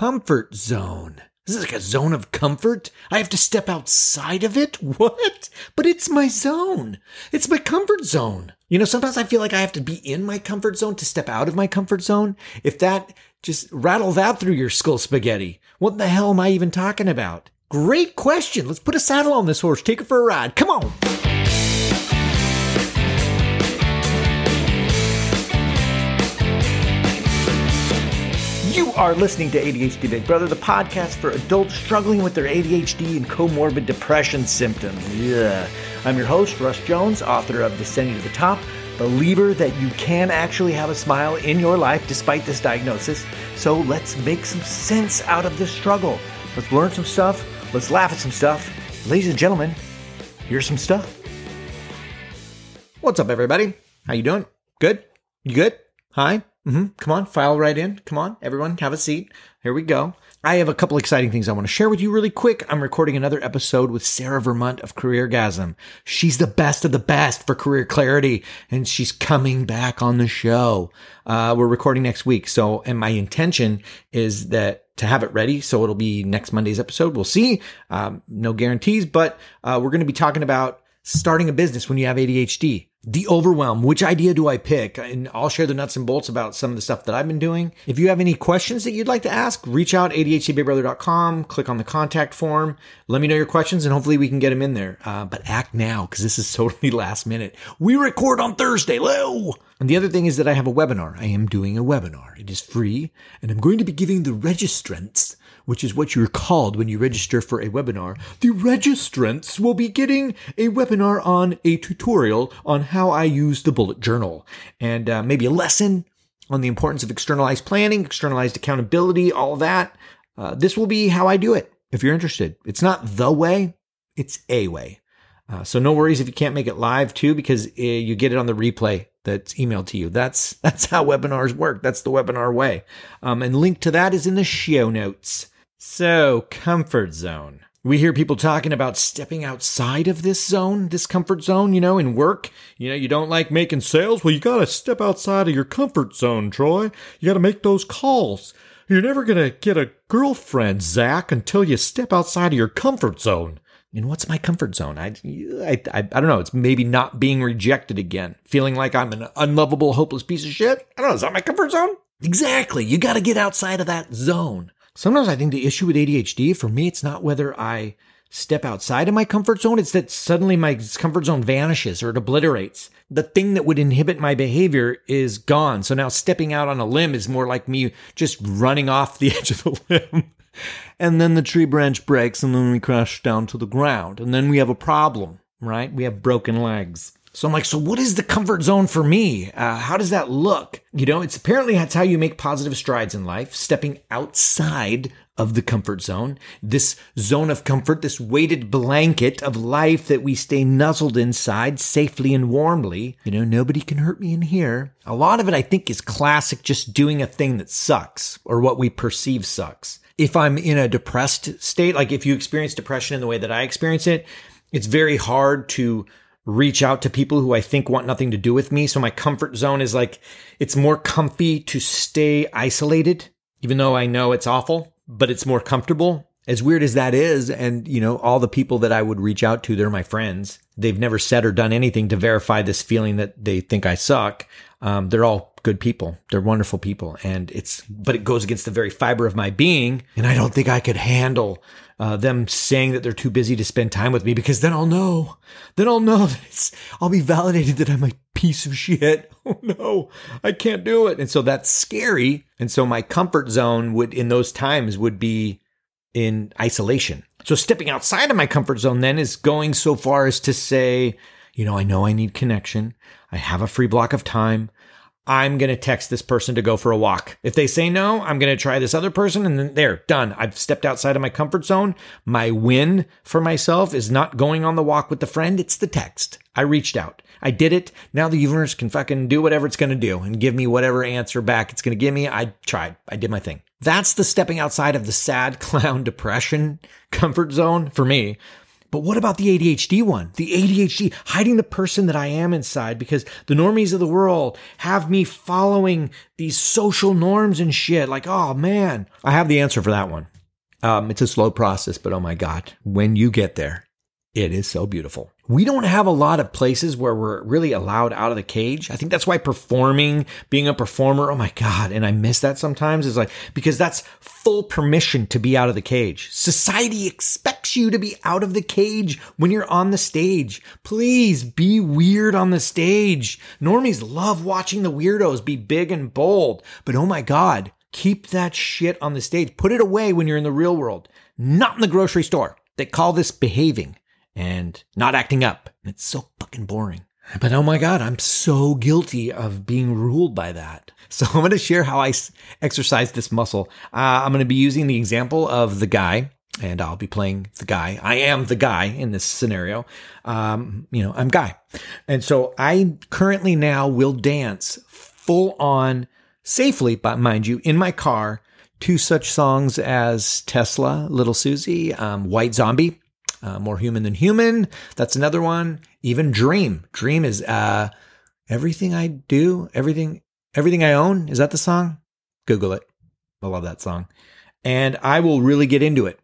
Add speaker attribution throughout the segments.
Speaker 1: comfort zone. This is like a zone of comfort. I have to step outside of it? What? But it's my zone. It's my comfort zone. You know, sometimes I feel like I have to be in my comfort zone to step out of my comfort zone. If that just rattle that through your skull spaghetti, what the hell am I even talking about? Great question. Let's put a saddle on this horse. Take it for a ride. Come on. You are listening to ADHD Big Brother, the podcast for adults struggling with their ADHD and comorbid depression symptoms. Yeah. I'm your host, Russ Jones, author of Descending to the Top, believer that you can actually have a smile in your life despite this diagnosis. So let's make some sense out of this struggle. Let's learn some stuff. Let's laugh at some stuff. Ladies and gentlemen, here's some stuff. What's up, everybody? How you doing? Good? You good? Hi? Mm-hmm. Come on, file right in. Come on, everyone, have a seat. Here we go. I have a couple exciting things I want to share with you really quick. I'm recording another episode with Sarah Vermunt of Careergasm. She's the best of the best for career clarity, and she's coming back on the show. Uh, we're recording next week. So, and my intention is that to have it ready. So it'll be next Monday's episode. We'll see. Um, no guarantees, but uh, we're going to be talking about starting a business when you have ADHD the overwhelm. Which idea do I pick? And I'll share the nuts and bolts about some of the stuff that I've been doing. If you have any questions that you'd like to ask, reach out adhdbigbrother.com, click on the contact form, let me know your questions, and hopefully we can get them in there. Uh, but act now because this is totally last minute. We record on Thursday. Lou. And the other thing is that I have a webinar. I am doing a webinar. It is free, and I'm going to be giving the registrants which is what you're called when you register for a webinar, the registrants will be getting a webinar on a tutorial on how I use the bullet journal and uh, maybe a lesson on the importance of externalized planning, externalized accountability, all that. Uh, this will be how I do it if you're interested. It's not the way, it's a way. Uh, so no worries if you can't make it live too, because uh, you get it on the replay that's emailed to you. That's that's how webinars work. That's the webinar way. Um, and link to that is in the show notes. So, comfort zone. We hear people talking about stepping outside of this zone, this comfort zone, you know, in work. You know, you don't like making sales? Well, you gotta step outside of your comfort zone, Troy. You gotta make those calls. You're never gonna get a girlfriend, Zach, until you step outside of your comfort zone. And what's my comfort zone? I, I, I, I don't know. It's maybe not being rejected again, feeling like I'm an unlovable, hopeless piece of shit. I don't know. Is that my comfort zone? Exactly. You gotta get outside of that zone. Sometimes I think the issue with ADHD for me, it's not whether I step outside of my comfort zone, it's that suddenly my comfort zone vanishes or it obliterates. The thing that would inhibit my behavior is gone. So now stepping out on a limb is more like me just running off the edge of the limb. and then the tree branch breaks and then we crash down to the ground. And then we have a problem, right? We have broken legs. So I'm like, so what is the comfort zone for me? Uh, how does that look? You know, it's apparently that's how you make positive strides in life, stepping outside of the comfort zone, this zone of comfort, this weighted blanket of life that we stay nuzzled inside safely and warmly. You know, nobody can hurt me in here. A lot of it, I think, is classic just doing a thing that sucks or what we perceive sucks. If I'm in a depressed state, like if you experience depression in the way that I experience it, it's very hard to reach out to people who I think want nothing to do with me. So my comfort zone is like, it's more comfy to stay isolated, even though I know it's awful, but it's more comfortable. As weird as that is, and you know, all the people that I would reach out to, they're my friends. They've never said or done anything to verify this feeling that they think I suck. Um, they're all good people. They're wonderful people. And it's, but it goes against the very fiber of my being. And I don't think I could handle uh, them saying that they're too busy to spend time with me because then I'll know. Then I'll know that it's, I'll be validated that I'm a piece of shit. Oh no, I can't do it. And so that's scary. And so my comfort zone would, in those times, would be in isolation. So stepping outside of my comfort zone then is going so far as to say, you know, I know I need connection. I have a free block of time. I'm going to text this person to go for a walk. If they say no, I'm going to try this other person and then there, done. I've stepped outside of my comfort zone. My win for myself is not going on the walk with the friend. It's the text. I reached out. I did it. Now the universe can fucking do whatever it's going to do and give me whatever answer back it's going to give me. I tried. I did my thing. That's the stepping outside of the sad clown depression comfort zone for me. But what about the ADHD one? The ADHD, hiding the person that I am inside because the normies of the world have me following these social norms and shit. Like, oh man, I have the answer for that one. Um, it's a slow process, but oh my God, when you get there, it is so beautiful. We don't have a lot of places where we're really allowed out of the cage. I think that's why performing, being a performer, oh my God, and I miss that sometimes is like, because that's full permission to be out of the cage. Society expects you to be out of the cage when you're on the stage. Please be weird on the stage. Normies love watching the weirdos be big and bold, but oh my God, keep that shit on the stage. Put it away when you're in the real world, not in the grocery store. They call this behaving and not acting up. It's so fucking boring. But oh my God, I'm so guilty of being ruled by that. So I'm going to share how I exercise this muscle. Uh, I'm going to be using the example of the guy and I'll be playing the guy. I am the guy in this scenario. Um, you know, I'm guy. And so I currently now will dance full on safely, but mind you, in my car to such songs as Tesla, Little Suzi, um, White Zombie, uh, More Human Than Human. That's another one. Even Dream. Dream is uh, everything I do, everything, everything I own. Is that the song? Google it. I love that song. And I will really get into it.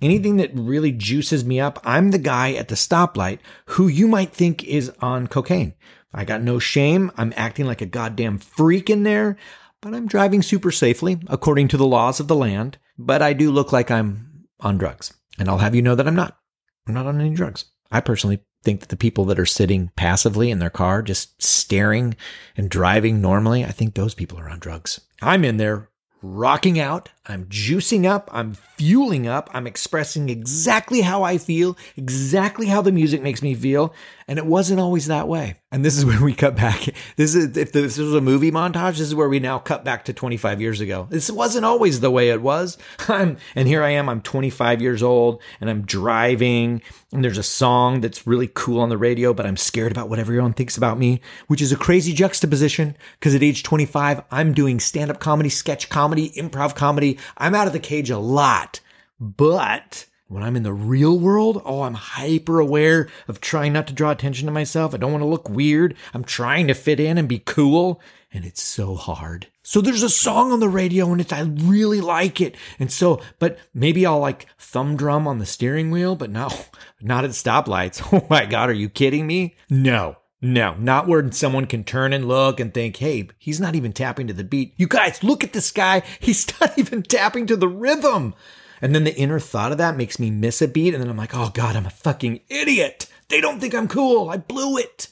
Speaker 1: Anything that really juices me up, I'm the guy at the stoplight who you might think is on cocaine. I got no shame. I'm acting like a goddamn freak in there, but I'm driving super safely according to the laws of the land. But I do look like I'm on drugs. And I'll have you know that I'm not. I'm not on any drugs. I personally think that the people that are sitting passively in their car, just staring and driving normally, I think those people are on drugs. I'm in there rocking out. I'm juicing up. I'm fueling up. I'm expressing exactly how I feel, exactly how the music makes me feel. And it wasn't always that way. And this is where we cut back. This is, if this was a movie montage, this is where we now cut back to 25 years ago. This wasn't always the way it was. I'm, and here I am, I'm 25 years old and I'm driving and there's a song that's really cool on the radio, but I'm scared about what everyone thinks about me, which is a crazy juxtaposition because at age 25, I'm doing stand up comedy, sketch comedy, improv comedy. I'm out of the cage a lot, but when I'm in the real world, oh, I'm hyper aware of trying not to draw attention to myself. I don't want to look weird. I'm trying to fit in and be cool. And it's so hard. So there's a song on the radio and it's, I really like it. And so, but maybe I'll like thumb drum on the steering wheel, but no, not at stoplights. Oh my God, are you kidding me? No. No, not where someone can turn and look and think, hey, he's not even tapping to the beat. You guys, look at this guy. He's not even tapping to the rhythm. And then the inner thought of that makes me miss a beat. And then I'm like, oh God, I'm a fucking idiot. They don't think I'm cool. I blew it.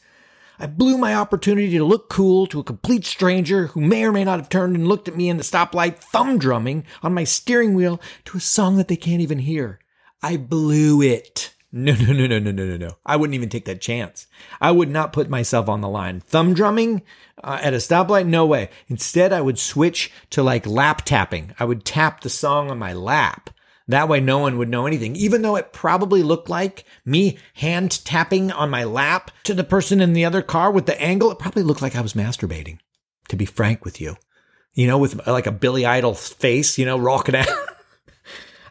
Speaker 1: I blew my opportunity to look cool to a complete stranger who may or may not have turned and looked at me in the stoplight, thumb drumming on my steering wheel to a song that they can't even hear. I blew it. No, no, no, no, no, no, no, no. I wouldn't even take that chance. I would not put myself on the line. Thumb drumming uh, at a stoplight? No way. Instead, I would switch to like lap tapping. I would tap the song on my lap. That way no one would know anything, even though it probably looked like me hand tapping on my lap to the person in the other car with the angle. It probably looked like I was masturbating, to be frank with you. You know, with like a Billy Idol face, you know, rocking out.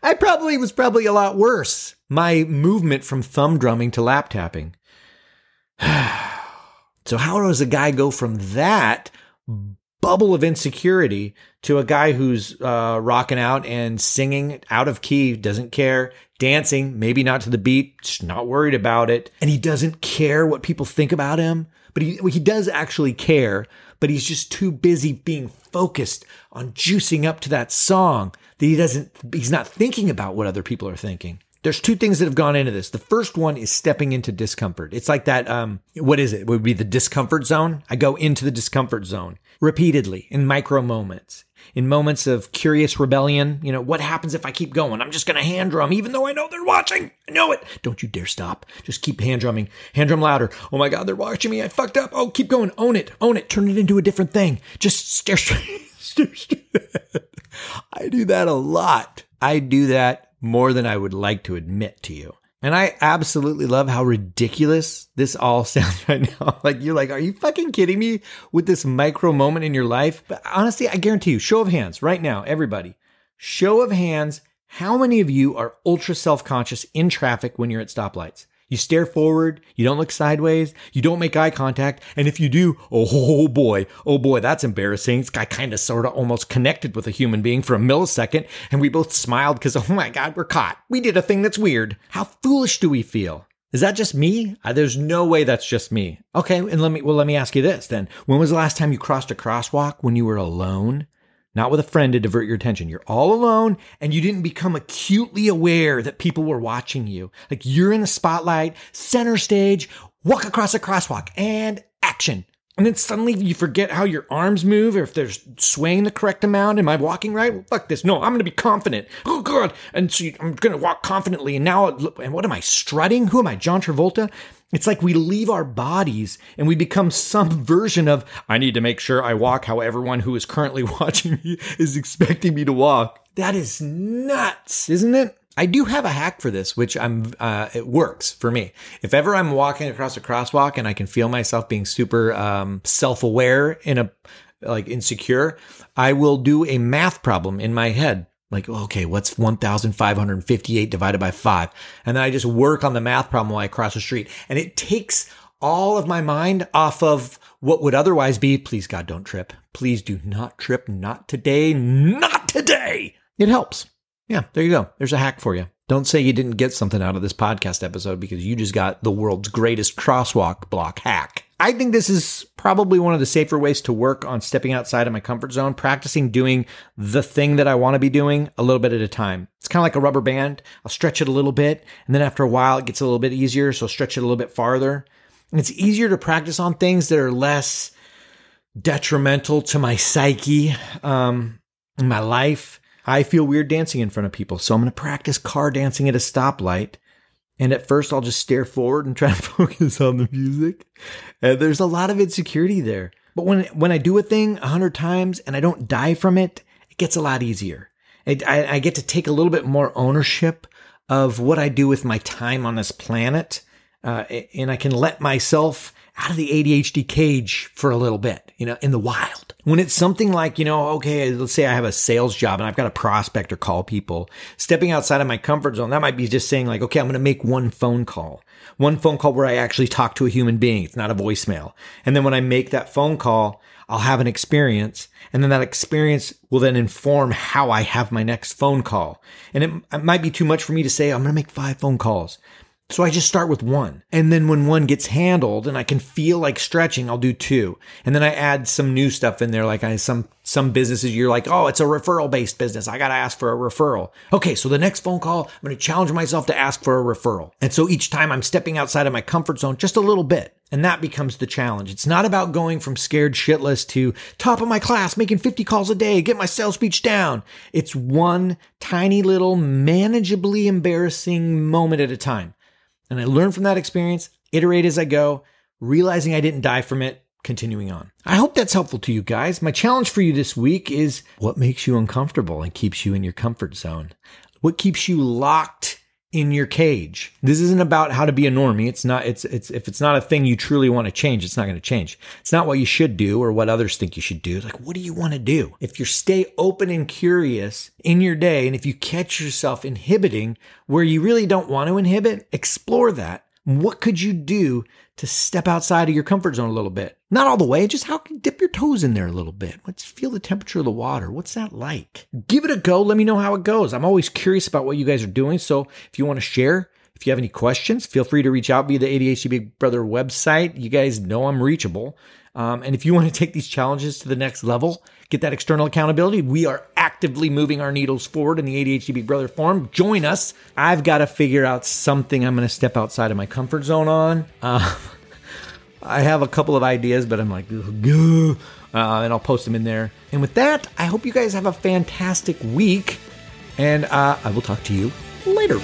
Speaker 1: I probably was probably a lot worse. My movement from thumb drumming to lap tapping. so how does a guy go from that bubble of insecurity to a guy who's uh, rocking out and singing out of key, doesn't care, dancing, maybe not to the beat, just not worried about it. And he doesn't care what people think about him, but he, he does actually care, but he's just too busy being focused on juicing up to that song that he doesn't, he's not thinking about what other people are thinking. There's two things that have gone into this. The first one is stepping into discomfort. It's like that, um, what is it? it? Would be the discomfort zone. I go into the discomfort zone repeatedly in micro moments, in moments of curious rebellion. You know, what happens if I keep going? I'm just going to hand drum, even though I know they're watching. I know it. Don't you dare stop. Just keep hand drumming. Hand drum louder. Oh my God, they're watching me. I fucked up. Oh, keep going. Own it. Own it. Turn it into a different thing. Just stare straight. stare straight. I do that a lot. I do that more than I would like to admit to you. And I absolutely love how ridiculous this all sounds right now. like you're like, are you fucking kidding me with this micro moment in your life? But honestly, I guarantee you, show of hands right now, everybody, show of hands. How many of you are ultra self conscious in traffic when you're at stoplights? You stare forward, you don't look sideways, you don't make eye contact, and if you do, oh boy, oh boy, that's embarrassing. This guy kind of sort of almost connected with a human being for a millisecond, and we both smiled because, oh my God, we're caught. We did a thing that's weird. How foolish do we feel? Is that just me? There's no way that's just me. Okay, and let me well let me ask you this then. When was the last time you crossed a crosswalk when you were alone? Not with a friend to divert your attention. You're all alone and you didn't become acutely aware that people were watching you. Like you're in the spotlight, center stage, walk across a crosswalk and action. And then suddenly you forget how your arms move or if they're swaying the correct amount. Am I walking right? Well, fuck this. No, I'm going to be confident. Oh, God. And so I'm going to walk confidently. And now, and what am I strutting? Who am I? John Travolta? It's like we leave our bodies and we become some version of, I need to make sure I walk how everyone who is currently watching me is expecting me to walk. That is nuts, isn't it? I do have a hack for this, which I'm, uh, it works for me. If ever I'm walking across a crosswalk and I can feel myself being super, um, self-aware in a, like insecure, I will do a math problem in my head like, okay, what's 1,558 divided by five? And then I just work on the math problem while I cross the street. And it takes all of my mind off of what would otherwise be, please God, don't trip. Please do not trip. Not today. Not today. It helps. Yeah, there you go. There's a hack for you. Don't say you didn't get something out of this podcast episode because you just got the world's greatest crosswalk block hack. I think this is probably one of the safer ways to work on stepping outside of my comfort zone, practicing doing the thing that I want to be doing a little bit at a time. It's kind of like a rubber band. I'll stretch it a little bit, and then after a while, it gets a little bit easier, so I'll stretch it a little bit farther. And it's easier to practice on things that are less detrimental to my psyche, um, my life. I feel weird dancing in front of people, so I'm going to practice car dancing at a stoplight and at first, I'll just stare forward and try to focus on the music. And there's a lot of insecurity there. But when, when I do a thing a hundred times and I don't die from it, it gets a lot easier. I, I, I get to take a little bit more ownership of what I do with my time on this planet. Uh, and I can let myself out of the ADHD cage for a little bit, you know, in the wild. When it's something like, you know, okay, let's say I have a sales job and I've got a prospect or call people, stepping outside of my comfort zone, that might be just saying like, okay, I'm going to make one phone call, one phone call where I actually talk to a human being. It's not a voicemail. And then when I make that phone call, I'll have an experience and then that experience will then inform how I have my next phone call. And it, it might be too much for me to say, I'm going to make five phone calls. So I just start with one. And then when one gets handled and I can feel like stretching, I'll do two. And then I add some new stuff in there. Like I, some, some businesses, you're like, Oh, it's a referral based business. I got to ask for a referral. Okay. So the next phone call, I'm going to challenge myself to ask for a referral. And so each time I'm stepping outside of my comfort zone just a little bit. And that becomes the challenge. It's not about going from scared shitless to top of my class, making 50 calls a day, get my sales speech down. It's one tiny little manageably embarrassing moment at a time. And I learn from that experience, iterate as I go, realizing I didn't die from it, continuing on. I hope that's helpful to you guys. My challenge for you this week is what makes you uncomfortable and keeps you in your comfort zone? What keeps you locked in your cage. This isn't about how to be a normie. It's not, it's, it's, if it's not a thing you truly want to change, it's not going to change. It's not what you should do or what others think you should do. Like, what do you want to do? If you stay open and curious in your day, and if you catch yourself inhibiting where you really don't want to inhibit, explore that. What could you do to step outside of your comfort zone a little bit? Not all the way, just how can dip your toes in there a little bit. Let's feel the temperature of the water. What's that like? Give it a go. Let me know how it goes. I'm always curious about what you guys are doing. So if you want to share, if you have any questions, feel free to reach out via the ADHD Big Brother website. You guys know I'm reachable. Um, and if you want to take these challenges to the next level, get that external accountability, we are actively moving our needles forward in the ADHD Big Brother forum. Join us. I've got to figure out something I'm going to step outside of my comfort zone on. Uh, I have a couple of ideas, but I'm like, uh, and I'll post them in there. And with that, I hope you guys have a fantastic week, and uh, I will talk to you later.